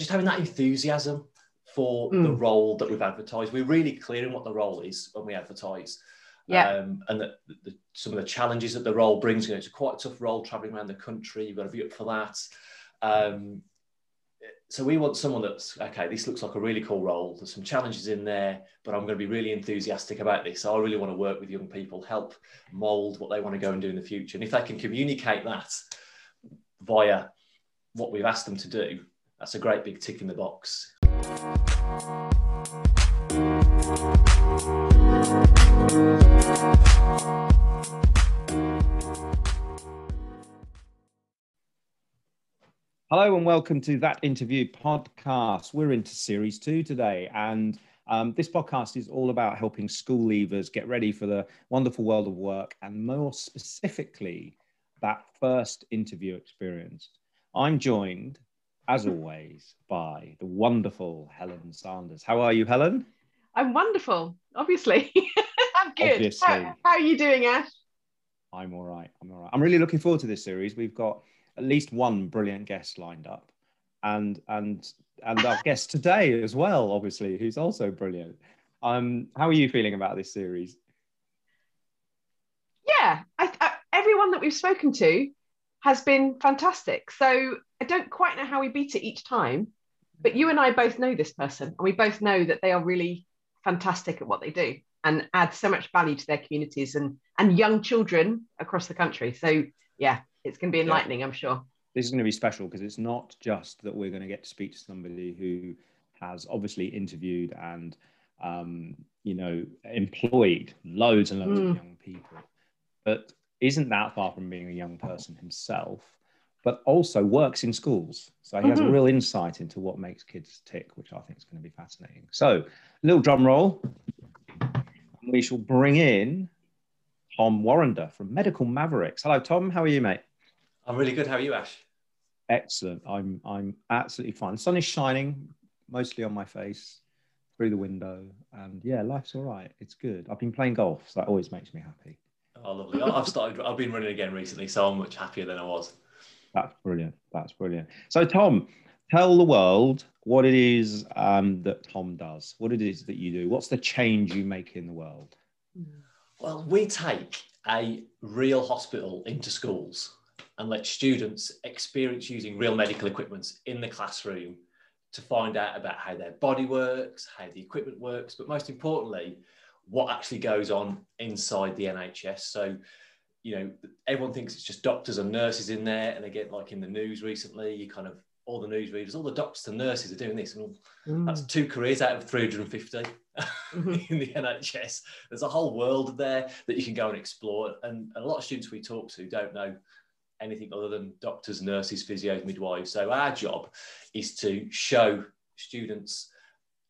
just having that enthusiasm for mm. the role that we've advertised. We're really clear in what the role is when we advertise. Yeah. Um, and the, the, some of the challenges that the role brings, you know, it's a quite a tough role traveling around the country. You've got to be up for that. Um, so we want someone that's okay. This looks like a really cool role. There's some challenges in there, but I'm going to be really enthusiastic about this. I really want to work with young people, help mold what they want to go and do in the future. And if they can communicate that via what we've asked them to do, that's a great big tick in the box. Hello and welcome to that interview podcast. We're into series two today, and um, this podcast is all about helping school leavers get ready for the wonderful world of work, and more specifically, that first interview experience. I'm joined, as always, by the wonderful Helen Sanders. How are you, Helen? I'm wonderful. Obviously, I'm good. Obviously. How, how are you doing, Ash? I'm all right. I'm all right. I'm really looking forward to this series. We've got at least one brilliant guest lined up, and and and our guest today as well, obviously, who's also brilliant. Um, how are you feeling about this series? Yeah, I, I, everyone that we've spoken to has been fantastic. So I don't quite know how we beat it each time, but you and I both know this person, and we both know that they are really fantastic at what they do and add so much value to their communities and and young children across the country. So yeah, it's going to be enlightening, yeah. I'm sure. This is going to be special because it's not just that we're going to get to speak to somebody who has obviously interviewed and um, you know employed loads and loads mm. of young people, but isn't that far from being a young person himself, but also works in schools. So he mm-hmm. has a mm-hmm. real insight into what makes kids tick, which I think is going to be fascinating. So, a little drum roll. We shall bring in Tom Warrender from Medical Mavericks. Hello, Tom. How are you, mate? I'm really good. How are you, Ash? Excellent. I'm I'm absolutely fine. The sun is shining mostly on my face through the window, and yeah, life's all right. It's good. I've been playing golf, so that always makes me happy. Oh, lovely. I've started. I've been running again recently, so I'm much happier than I was. That's brilliant. That's brilliant. So, Tom, tell the world what it is um, that Tom does. What it is that you do. What's the change you make in the world? Well, we take a real hospital into schools and let students experience using real medical equipment in the classroom to find out about how their body works, how the equipment works, but most importantly, what actually goes on inside the NHS. So, you know, everyone thinks it's just doctors and nurses in there, and they get like in the news recently, you kind of all the news readers, all the doctors and nurses are doing this, and mm. that's two careers out of 350 mm-hmm. in the NHS. There's a whole world there that you can go and explore, and a lot of students we talk to don't know anything other than doctors, nurses, physios, midwives. So our job is to show students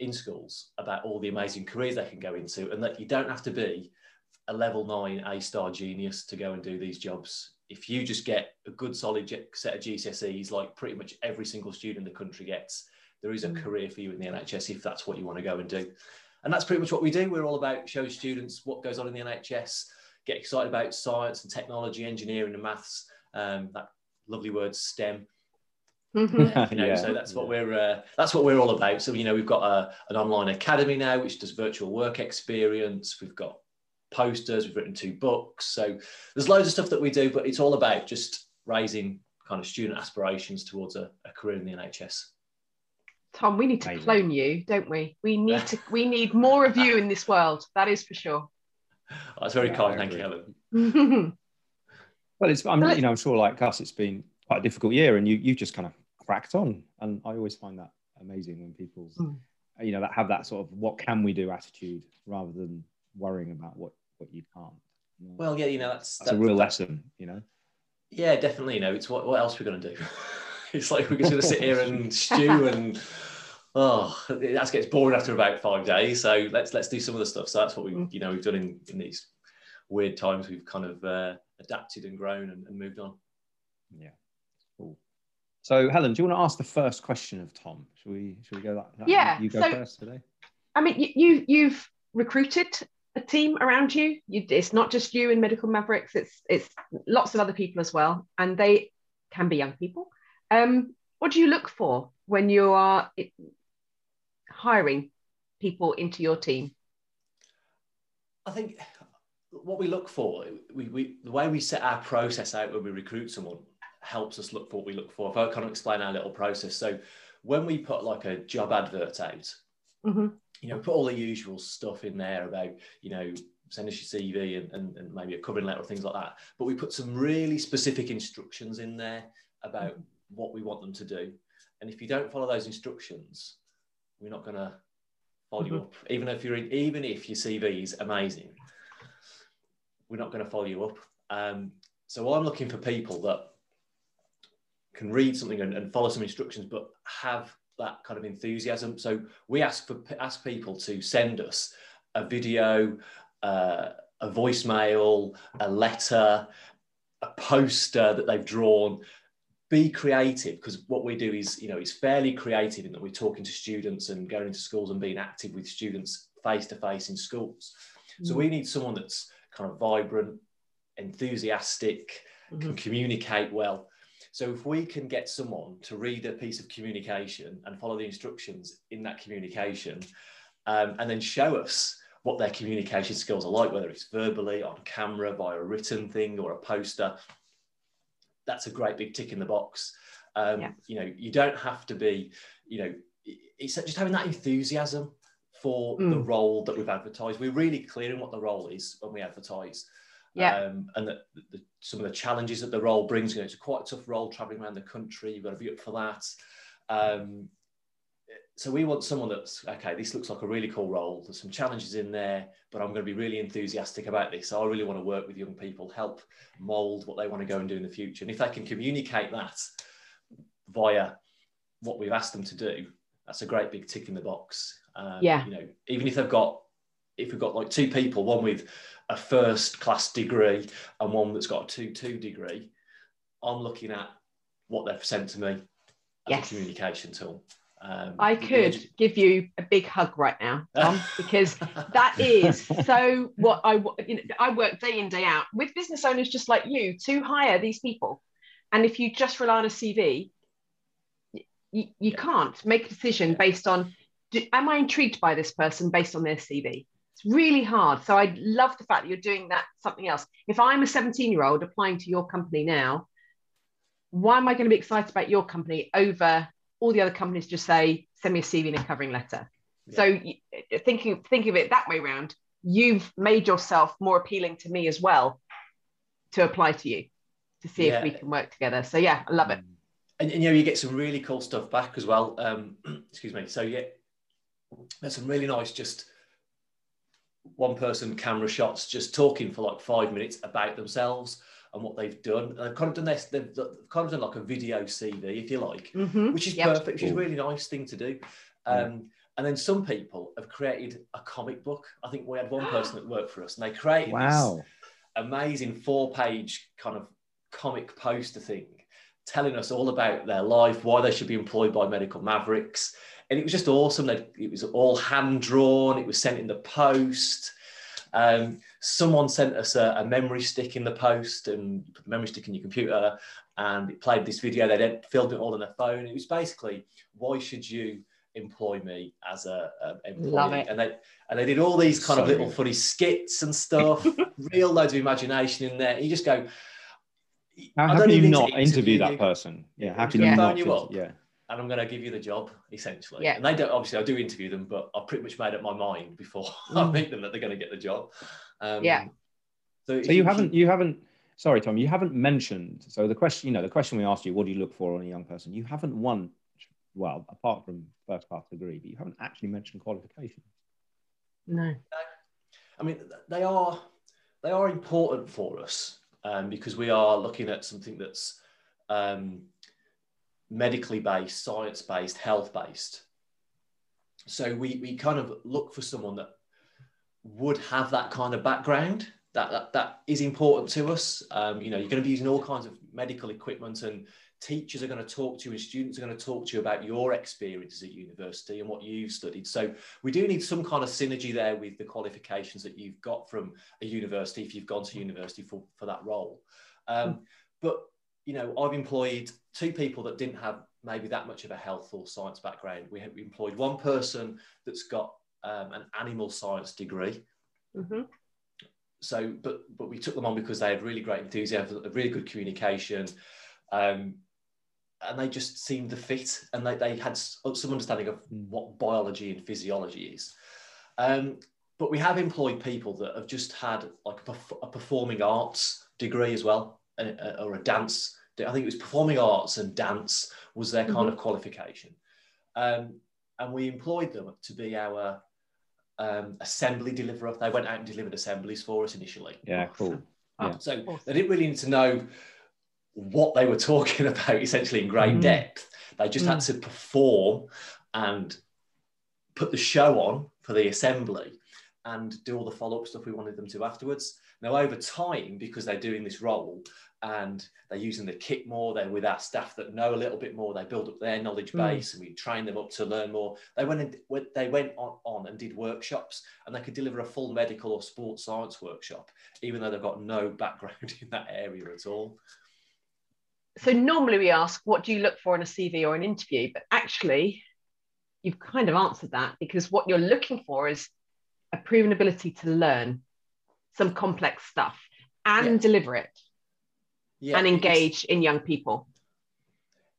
in schools about all the amazing careers they can go into and that you don't have to be a level nine A star genius to go and do these jobs. If you just get a good solid set of GCSEs, like pretty much every single student in the country gets, there is a mm. career for you in the NHS if that's what you want to go and do. And that's pretty much what we do. We're all about showing students what goes on in the NHS, get excited about science and technology, engineering and maths, um, that lovely word STEM. Mm-hmm. you know, yeah, so that's what we're uh, that's what we're all about. So you know, we've got a, an online academy now, which does virtual work experience. We've got posters. We've written two books. So there's loads of stuff that we do, but it's all about just raising kind of student aspirations towards a, a career in the NHS. Tom, we need to Amazing. clone you, don't we? We need to. We need more of you in this world. That is for sure. Oh, that's very yeah, kind. Thank you, Helen. Well, it's I'm you know I'm sure like us, it's been quite a difficult year, and you you just kind of cracked on, and I always find that amazing when people mm. you know that have that sort of what can we do attitude rather than worrying about what what you can't. Well, yeah, you know that's that's, a real lesson, you know. Yeah, definitely. You know, it's what what else we're going to do. it's like we're just going to sit here and stew and oh that gets boring after about five days so let's let's do some of the stuff so that's what we hmm. you know we've done in, in these weird times we've kind of uh, adapted and grown and, and moved on. Yeah, cool. So, Helen, do you want to ask the first question of Tom? Should we? Should we go that? that yeah. You go so, first today. I mean, you you've recruited a team around you. you. It's not just you in Medical Mavericks. It's it's lots of other people as well, and they can be young people. Um, what do you look for when you are hiring people into your team? I think what we look for, we, we, the way we set our process out when we recruit someone helps us look for what we look for. If I kind of explain our little process. So when we put like a job advert out, mm-hmm. you know, put all the usual stuff in there about, you know, send us your CV and, and, and, maybe a covering letter or things like that. But we put some really specific instructions in there about mm-hmm. what we want them to do. And if you don't follow those instructions, we're not going to follow mm-hmm. you up. Even if you're in, even if your CV is amazing, we're not going to follow you up. Um, so I'm looking for people that can read something and, and follow some instructions, but have that kind of enthusiasm. So we ask for ask people to send us a video, uh, a voicemail, a letter, a poster that they've drawn. Be creative because what we do is, you know, it's fairly creative in that we're talking to students and going into schools and being active with students face to face in schools. Mm. So we need someone that's kind of vibrant, enthusiastic, mm-hmm. can communicate well. So if we can get someone to read a piece of communication and follow the instructions in that communication, um, and then show us what their communication skills are like, whether it's verbally, on camera, by a written thing or a poster, that's a great big tick in the box. Um, yeah. You know, you don't have to be, you know, it's just having that enthusiasm for mm. the role that we've advertised. We're really clear in what the role is when we advertise. Yeah. Um, and that the, some of the challenges that the role brings, you know, it's a quite a tough role traveling around the country. You've got to be up for that. Um, so we want someone that's okay. This looks like a really cool role. There's some challenges in there, but I'm going to be really enthusiastic about this. I really want to work with young people, help mold what they want to go and do in the future. And if they can communicate that via what we've asked them to do, that's a great big tick in the box. Um, yeah. You know, even if they've got, if we've got like two people, one with a first class degree and one that's got a two two degree, I'm looking at what they've sent to me as yes. a communication tool. Um, I could give you a big hug right now, Tom, because that is so what I you know I work day in day out with business owners just like you to hire these people, and if you just rely on a CV, you, you can't make a decision based on do, am I intrigued by this person based on their CV? It's really hard. So I love the fact that you're doing that something else. If I'm a 17 year old applying to your company now, why am I going to be excited about your company over all the other companies just say, send me a CV and a covering letter? Yeah. So thinking, thinking of it that way around, you've made yourself more appealing to me as well to apply to you to see yeah. if we can work together. So yeah, I love it. And, and, you know, you get some really cool stuff back as well. Um, excuse me. So yeah, there's some really nice just one person camera shots just talking for like five minutes about themselves and what they've done. And they've kind of done this, they've kind of done like a video CV, if you like, mm-hmm. which is yep. perfect, which is a really nice thing to do. Um, And then some people have created a comic book. I think we had one person that worked for us and they created wow. this amazing four page kind of comic poster thing telling us all about their life, why they should be employed by Medical Mavericks, and it was just awesome. Like, it was all hand drawn. It was sent in the post. Um, someone sent us a, a, memory stick in the post, and you put the memory stick in your computer, and it played this video. They then filled it all on their phone. It was basically, why should you employ me as a, a employee? And they and they did all these kind Sorry. of little funny skits and stuff. real loads of imagination in there. You just go. How, how can you not interview, interview that person? Yeah, how can you not? You yeah and I'm going to give you the job essentially. Yeah. And they don't obviously I do interview them, but I've pretty much made up my mind before mm. I meet them that they're going to get the job. Um, yeah. So, so you haven't you haven't sorry Tom you haven't mentioned so the question you know the question we asked you what do you look for on a young person you haven't won well apart from first class degree but you haven't actually mentioned qualifications. No. I mean they are they are important for us um, because we are looking at something that's um, medically based, science based, health based. So we, we kind of look for someone that would have that kind of background. That, that, that is important to us. Um, you know, you're going to be using all kinds of medical equipment, and teachers are going to talk to you, and students are going to talk to you about your experiences at university and what you've studied. So we do need some kind of synergy there with the qualifications that you've got from a university if you've gone to university for, for that role. Um, but you know, I've employed two people that didn't have maybe that much of a health or science background. We, have, we employed one person that's got um, an animal science degree. Mm-hmm. So, but but we took them on because they had really great enthusiasm, really good communication, um, and they just seemed to fit, and they, they had some understanding of what biology and physiology is. Um, but we have employed people that have just had like a, a performing arts degree as well, or a dance. I think it was performing arts and dance was their kind mm-hmm. of qualification. Um, and we employed them to be our um, assembly deliverer. They went out and delivered assemblies for us initially. Yeah, cool. Yeah. So they didn't really need to know what they were talking about essentially in great mm. depth. They just mm. had to perform and put the show on for the assembly and do all the follow up stuff we wanted them to afterwards. Now, over time, because they're doing this role and they're using the kit more, they're with our staff that know a little bit more, they build up their knowledge hmm. base mm. and we train them up to learn more. They went and they went on, on and did workshops and they could deliver a full medical or sports science workshop, even though they've got no background in that area at all. So normally we ask, what do you look for in a CV or an interview? But actually, you've kind of answered that because what you're looking for is a proven ability to learn some complex stuff and yeah. deliver it yeah, and engage in young people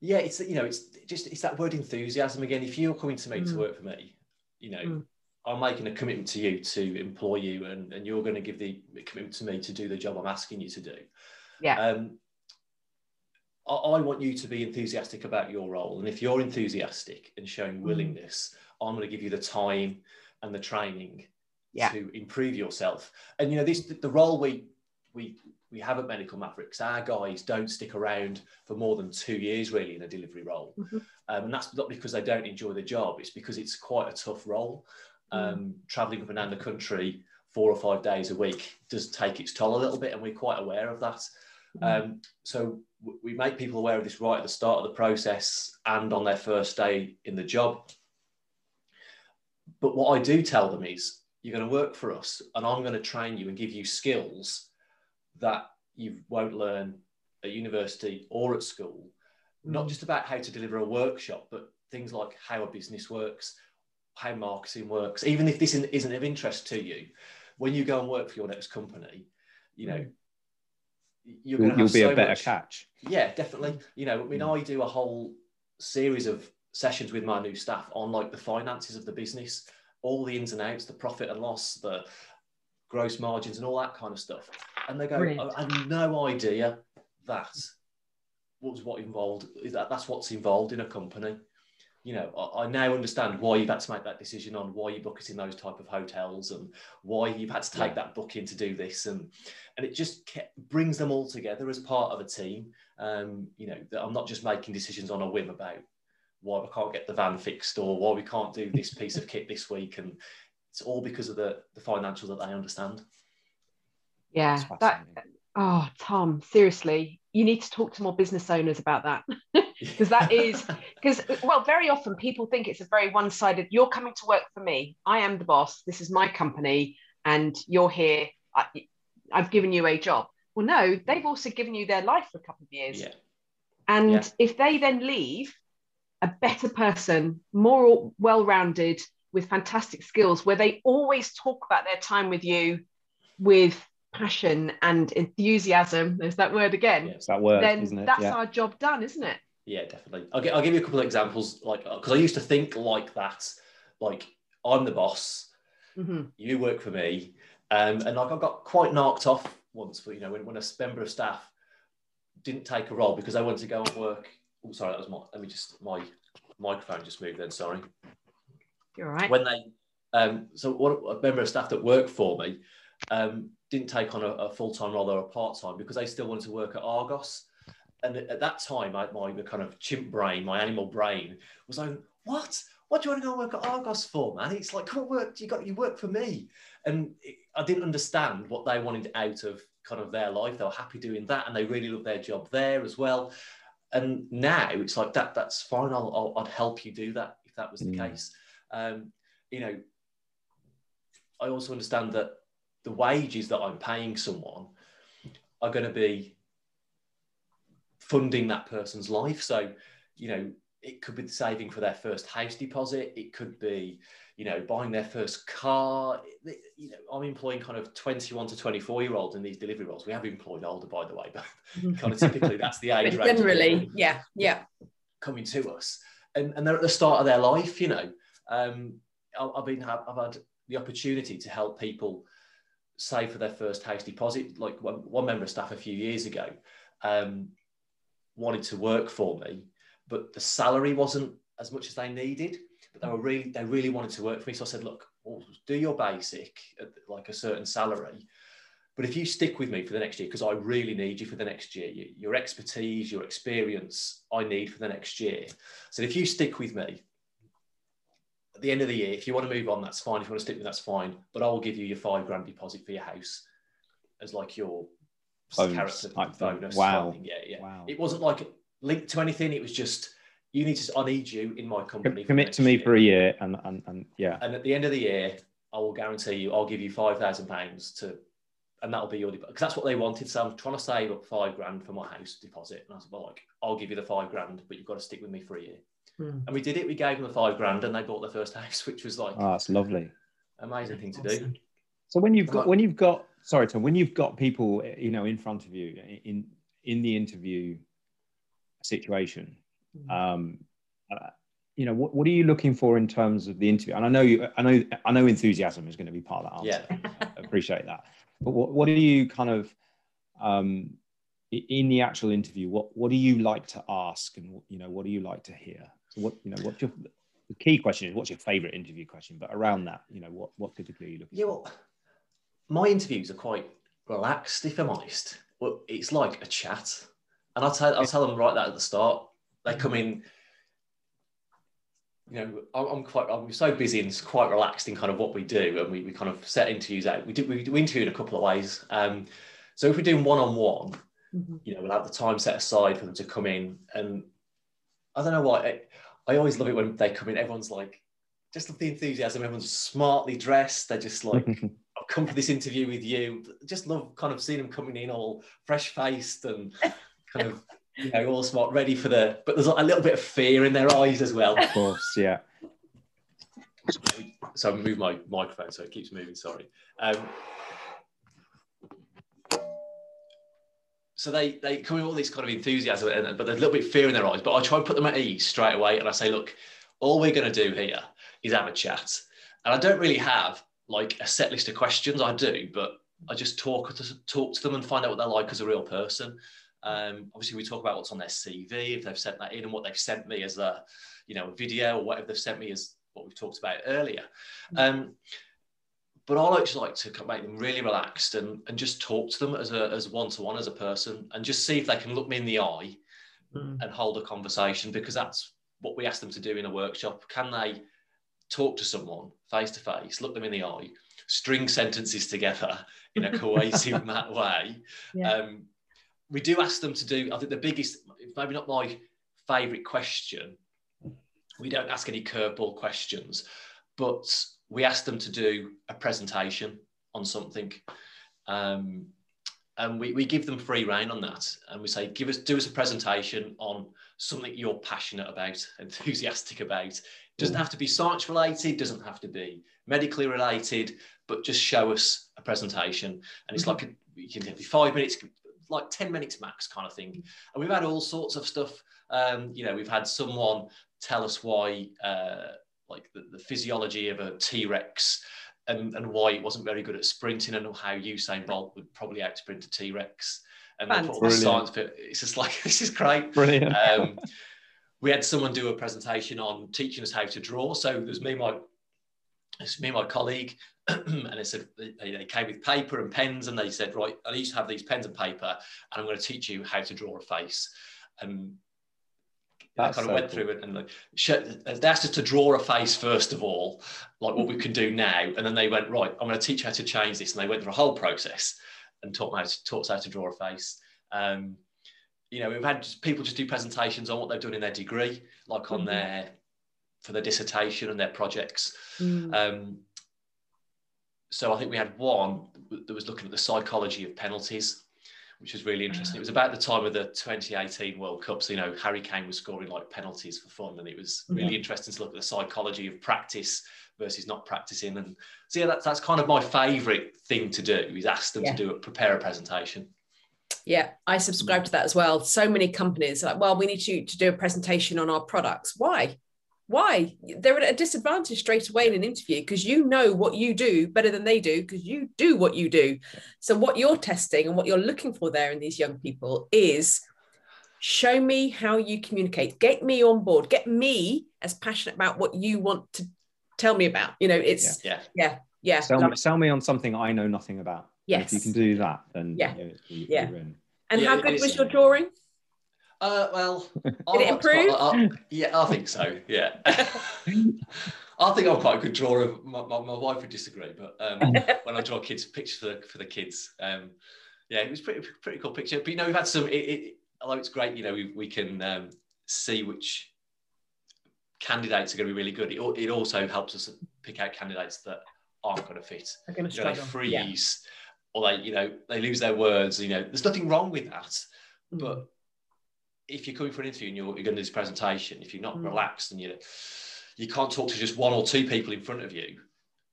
yeah it's you know it's just it's that word enthusiasm again if you're coming to me mm. to work for me you know mm. i'm making a commitment to you to employ you and, and you're going to give the commitment to me to do the job i'm asking you to do yeah um, I, I want you to be enthusiastic about your role and if you're enthusiastic and showing mm. willingness mm. i'm going to give you the time and the training yeah. to improve yourself. And you know, this the role we we we have at Medical Mavericks, our guys don't stick around for more than two years really in a delivery role. Mm-hmm. Um, and that's not because they don't enjoy the job, it's because it's quite a tough role. Mm. Um, traveling up and down the country four or five days a week does take its toll a little bit, and we're quite aware of that. Mm. Um, so w- we make people aware of this right at the start of the process and on their first day in the job. But what I do tell them is you're going to work for us and I'm going to train you and give you skills that you won't learn at university or at school. Mm. Not just about how to deliver a workshop, but things like how a business works, how marketing works. Even if this isn't of interest to you, when you go and work for your next company, you know, you're going to you'll be so a better much, catch. Yeah, definitely. You know, I mean, mm. I do a whole series of sessions with my new staff on like the finances of the business all the ins and outs, the profit and loss, the gross margins, and all that kind of stuff. And they go, I, I have no idea that was what involved. Is that that's what's involved in a company. You know, I, I, now understand why you've had to make that decision on why you book it in those type of hotels and why you've had to take yeah. that booking to do this, and and it just kept, brings them all together as part of a team. Um, you know, I'm not just making decisions on a whim about why we can't get the van fixed or why we can't do this piece of kit this week. And it's all because of the the financials that they understand. Yeah that oh tom seriously you need to talk to more business owners about that. Because that is because well very often people think it's a very one-sided you're coming to work for me. I am the boss. This is my company and you're here. I, i've given you a job. Well no they've also given you their life for a couple of years. Yeah. and yeah. if they then leave a better person, more well rounded, with fantastic skills, where they always talk about their time with you with passion and enthusiasm. There's that word again. Yeah, it's that word, then isn't it? That's yeah. our job done, isn't it? Yeah, definitely. I'll, get, I'll give you a couple of examples, like because I used to think like that, like I'm the boss, mm-hmm. you work for me, um, and like I got quite knocked off once, but you know when, when a member of staff didn't take a role because they wanted to go and work Oh, sorry, that was my. Let me just my microphone just moved. Then sorry. You're right. When they, um, so what a member of staff that worked for me, um, didn't take on a, a full time role or a part time because they still wanted to work at Argos. And at that time, I, my kind of chimp brain, my animal brain, was like, "What? What do you want to go work at Argos for, man? It's like, come on, work. You got you work for me." And it, I didn't understand what they wanted out of kind of their life. They were happy doing that, and they really loved their job there as well and now it's like that that's fine. I'll, i would help you do that if that was the mm. case. Um, you know i also understand that the wages that i'm paying someone are going to be funding that person's life. So you know it could be saving for their first house deposit. It could be, you know, buying their first car. You know, I'm employing kind of 21 to 24 year olds in these delivery roles. We have employed older, by the way, but kind of typically that's the age. Generally, yeah, yeah. Coming to us, and, and they're at the start of their life. You know, um, I've been I've had the opportunity to help people save for their first house deposit. Like one, one member of staff a few years ago um, wanted to work for me but the salary wasn't as much as they needed. But they were mm. really, they really wanted to work for me. So I said, look, well, do your basic at like a certain salary. But if you stick with me for the next year, because I really need you for the next year, your expertise, your experience, I need for the next year. So if you stick with me, at the end of the year, if you want to move on, that's fine. If you want to stick with me, that's fine. But I will give you your five grand deposit for your house as like your bonus, character bonus. Wow. Yeah, yeah. Wow. It wasn't like linked to anything. It was just you need to. I need you in my company. Commit to me year. for a year, and, and and yeah. And at the end of the year, I will guarantee you, I'll give you five thousand pounds to, and that'll be your deposit because that's what they wanted. So I'm trying to save up five grand for my house deposit, and I said, well, like I'll give you the five grand, but you've got to stick with me for a year. Hmm. And we did it. We gave them the five grand, and they bought their first house, which was like, oh, that's lovely, amazing thing to do. So when you've got when you've got sorry Tom, when you've got people you know in front of you in in the interview situation. Mm-hmm. Um, uh, you know, what, what are you looking for in terms of the interview? And I know you, I know, I know enthusiasm is going to be part of that answer. Yeah. I appreciate that. But what, what are you kind of um, in the actual interview? What what do you like to ask, and you know, what do you like to hear? So what you know, what's your the key question is what's your favorite interview question? But around that, you know, what what typically are you looking? Yeah, well, my interviews are quite relaxed, if I'm honest. Well, it's like a chat. And I'll tell, I'll tell them right that at the start. They come in, you know, I'm, quite, I'm so busy and quite relaxed in kind of what we do. And we, we kind of set interviews out. We do, we, we interview in a couple of ways. Um, so if we're doing one-on-one, mm-hmm. you know, we'll have the time set aside for them to come in. And I don't know why, I, I always love it when they come in. Everyone's like, just love the enthusiasm. Everyone's smartly dressed. They're just like, I've come for this interview with you. Just love kind of seeing them coming in all fresh faced and kind of you know all smart, ready for the. But there's a little bit of fear in their eyes as well. Of course, yeah. So I move my microphone so it keeps moving. Sorry. Um, so they they come with all this kind of enthusiasm, and, but there's a little bit of fear in their eyes. But I try and put them at ease straight away, and I say, look, all we're going to do here is have a chat, and I don't really have like a set list of questions. I do, but I just talk to talk to them and find out what they're like as a real person. Um, obviously, we talk about what's on their CV, if they've sent that in, and what they've sent me as a, you know, a video or whatever they've sent me as what we've talked about earlier. Mm. Um, but I like to like to make them really relaxed and, and just talk to them as a as one to one as a person and just see if they can look me in the eye mm. and hold a conversation because that's what we ask them to do in a workshop. Can they talk to someone face to face, look them in the eye, string sentences together in a cohesive way, yeah. um, we do ask them to do, I think the biggest, maybe not my favourite question, we don't ask any curveball questions, but we ask them to do a presentation on something. Um, and we, we give them free rein on that. And we say, give us, do us a presentation on something you're passionate about, enthusiastic about. It doesn't have to be science related, doesn't have to be medically related, but just show us a presentation. And it's mm-hmm. like, a, you can be five minutes, like 10 minutes max kind of thing. And we've had all sorts of stuff. Um, you know, we've had someone tell us why, uh, like the, the physiology of a T Rex and, and why it wasn't very good at sprinting and how Usain Bolt would probably out sprint a T Rex. And put all the science bit. It's just like, this is great. Brilliant. Um, we had someone do a presentation on teaching us how to draw. So there's me, my it's me and my colleague, and they said they, they, came with paper and pens, and they said, right, I used to have these pens and paper, and I'm going to teach you how to draw a face. And That's I kind of so went cool. through it and like, they asked us to draw a face first of all, like what we can do now, and then they went, right, I'm going to teach you how to change this, and they went through a whole process and taught me how to, taught us how to draw a face. Um, you know, we've had people just do presentations on what they've done in their degree, like on mm-hmm. their for their dissertation and their projects. Mm. Um, so I think we had one that was looking at the psychology of penalties, which was really interesting. It was about the time of the 2018 World Cup. So, you know, Harry Kane was scoring like penalties for fun. And it was really interesting to look at the psychology of practice versus not practicing. And so, yeah, that's, that's kind of my favourite thing to do is ask them Yeah. to do it, prepare a presentation. Yeah, I subscribe to that as well. So many companies are like, well, we need you to do a presentation on our products. Why? Why? They're at a disadvantage straight away in an interview because you know what you do better than they do because you do what you do. So, what you're testing and what you're looking for there in these young people is show me how you communicate, get me on board, get me as passionate about what you want to tell me about. You know, it's, Yeah. yeah, yeah. Sell love me, sell me on something I know nothing about. And If you can do that, then Yeah. you know, you- Yeah. in. And Yeah, how good was your drawing? Uh, well, Did it I to- improve? I- I- yeah, I think so. Yeah. I think I'm quite a good drawer. My, my, my wife would disagree, but um, when I draw kids pictures for the, for the kids, um, yeah, it was pretty pretty cool picture. But you know, we've had some. It, it, although it's great, you know, we, we can um, see which candidates are going to be really good. It, it also helps us pick out candidates that aren't going to fit. Going to know, they struggle. Yeah. freeze, or they, you know, they lose their words. You know, there's nothing wrong with that. Mm. But if you're coming for an interview and you're, you're going to do this presentation, if you're not Mm. relaxed and you you can't talk to just one or two people in front of you,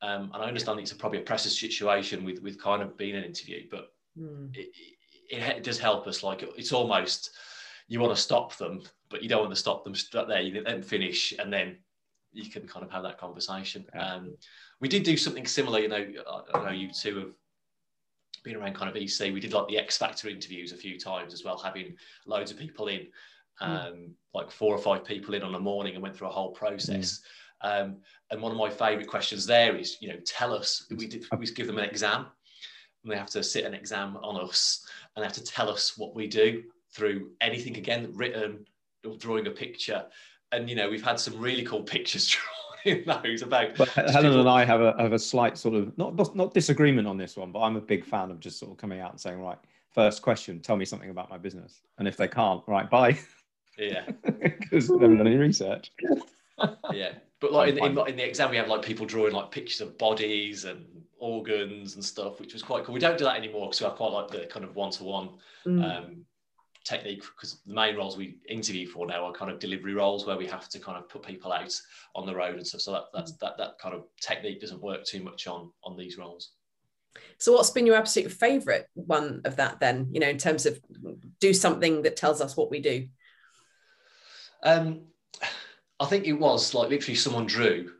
um, and I understand it's a, probably a pressure situation with with kind of being an interview, but Mm. it, it, it does help us. Like it's almost you want to stop them, but you don't want to stop them straight there. You let them finish, and then you can kind of have that conversation. Yeah. Um, we did do something similar. You know, I, I know you two have been around kind of EC. We did like the X Factor interviews a few times as well, having loads of people in, um, like four or five people in on a morning, and went through a whole process. Um, and one of my favourite questions there is, you know, tell us. We did. We give them an exam, and they have to sit an exam on us, and they have to tell us what we do through anything again written or drawing a picture. And you know, we've had some really cool pictures drawn in those about. But Helen people- and I have a have a slight sort of not not disagreement on this one, but I'm a big fan of just sort of coming out and saying, right, first question, tell me something about my business, and if they can't, right, bye, Yeah, because they haven't done any research. yeah. But like in, in, in the exam, we have like people drawing like pictures of bodies and organs and stuff, which was quite cool. We don't do that anymore because I quite like the kind of one to one technique because the main roles we interview for now are kind of delivery roles where we have to kind of put people out on the road and stuff. So that that's that that kind of technique doesn't work too much on on these roles. So, what's been your absolute favorite one of that then? You know, in terms of do something that tells us what we do. Um, I think it was like literally someone drew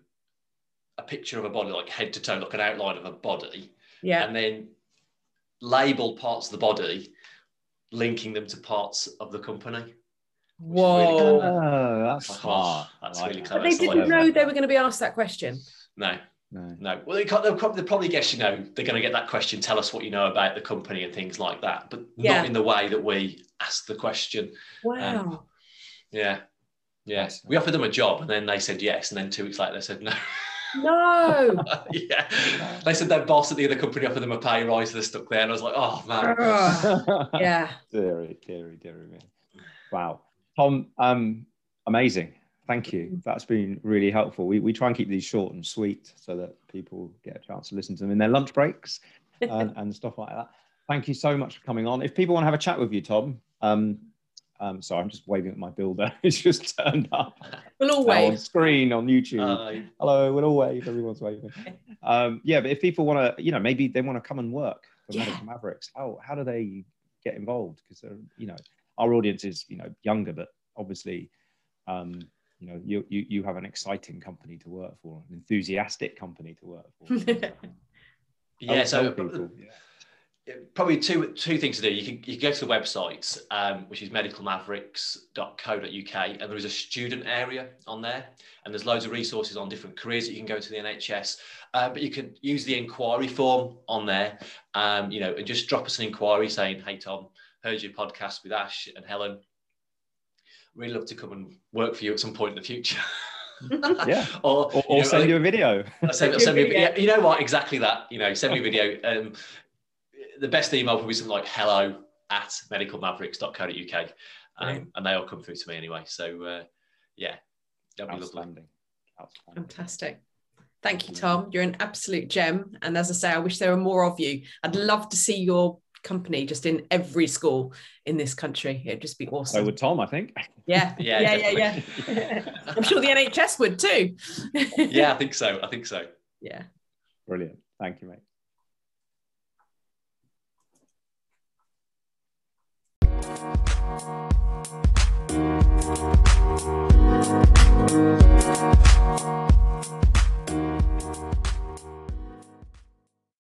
a picture of a body, like head to toe, like an outline of a body, Yeah. and then labeled parts of the body, linking them to parts of the company. Whoa. Oh, that's Like, oh, smart. that's like really that. clever. but they That's didn't know they were going to be asked that question. No, No. no. Well, they can't, they'll, probably, they'll probably guess, you know, they're going to get that question. Tell us what you know about the company and things like that, but Yeah. not in the way that we ask the question. Wow. Um, yeah, yeah. Nice. We offered them a job, and then they said yes, and then two weeks later they said no. no. yeah. They said their boss at the other company offered them a pay rise, so they're stuck there. And I was like, oh man. Ugh. yeah. deary, deary, deary me. Wow. Tom, um, amazing. Thank you. That's been really helpful. We, we try and keep these short and sweet so that people get a chance to listen to them in their lunch breaks and, and stuff like that. Thank you so much for coming on. If people want to have a chat with you, Tom, um, um, sorry, I'm just waving at my builder. It's just turned up We'll all now on screen on YouTube. Uh, Hello, we'll all wave. Everyone's waving. Um, yeah, but if people want to, you know, maybe they want to come and work for Yeah. Medical Mavericks, how how do they get involved? Because they're, you know, our audience is, you know, younger, but obviously, um, you know, you, you you have an exciting company to work for, an enthusiastic company to work for. yeah, so people. Yeah. Probably two two things to do. You can you can go to the website, um, which is medicalmavericks.co.uk, and there is a student area on there, and there's loads of resources on different careers that you can go to the NHS. Uh, but you can use the inquiry form on there, um, you know, and just drop us an inquiry saying, "Hey Tom, heard your podcast with Ash and Helen. Really love to come and work for you at some point in the future." Yeah. or, Or, you know, send like- you a video. I'll send, send me, a- yeah, you know what? Exactly that. You know, send me a video. Um, the best email will be something like hello at medicalmavericks.co.uk. Um, Brilliant. and they all come through to me anyway. So, uh, yeah, that'd be lovely. Outstanding. Outstanding. Fantastic. Thank you, Tom. You're an absolute gem. And as I say, I wish there were more of you. I'd love to see your company just in every school in this country. It'd just be awesome. So would Tom, I think. yeah, Yeah, yeah, yeah, yeah. I'm sure the NHS would too. Yeah, I think so. I think so. yeah. Brilliant. Thank you, mate. Thank you.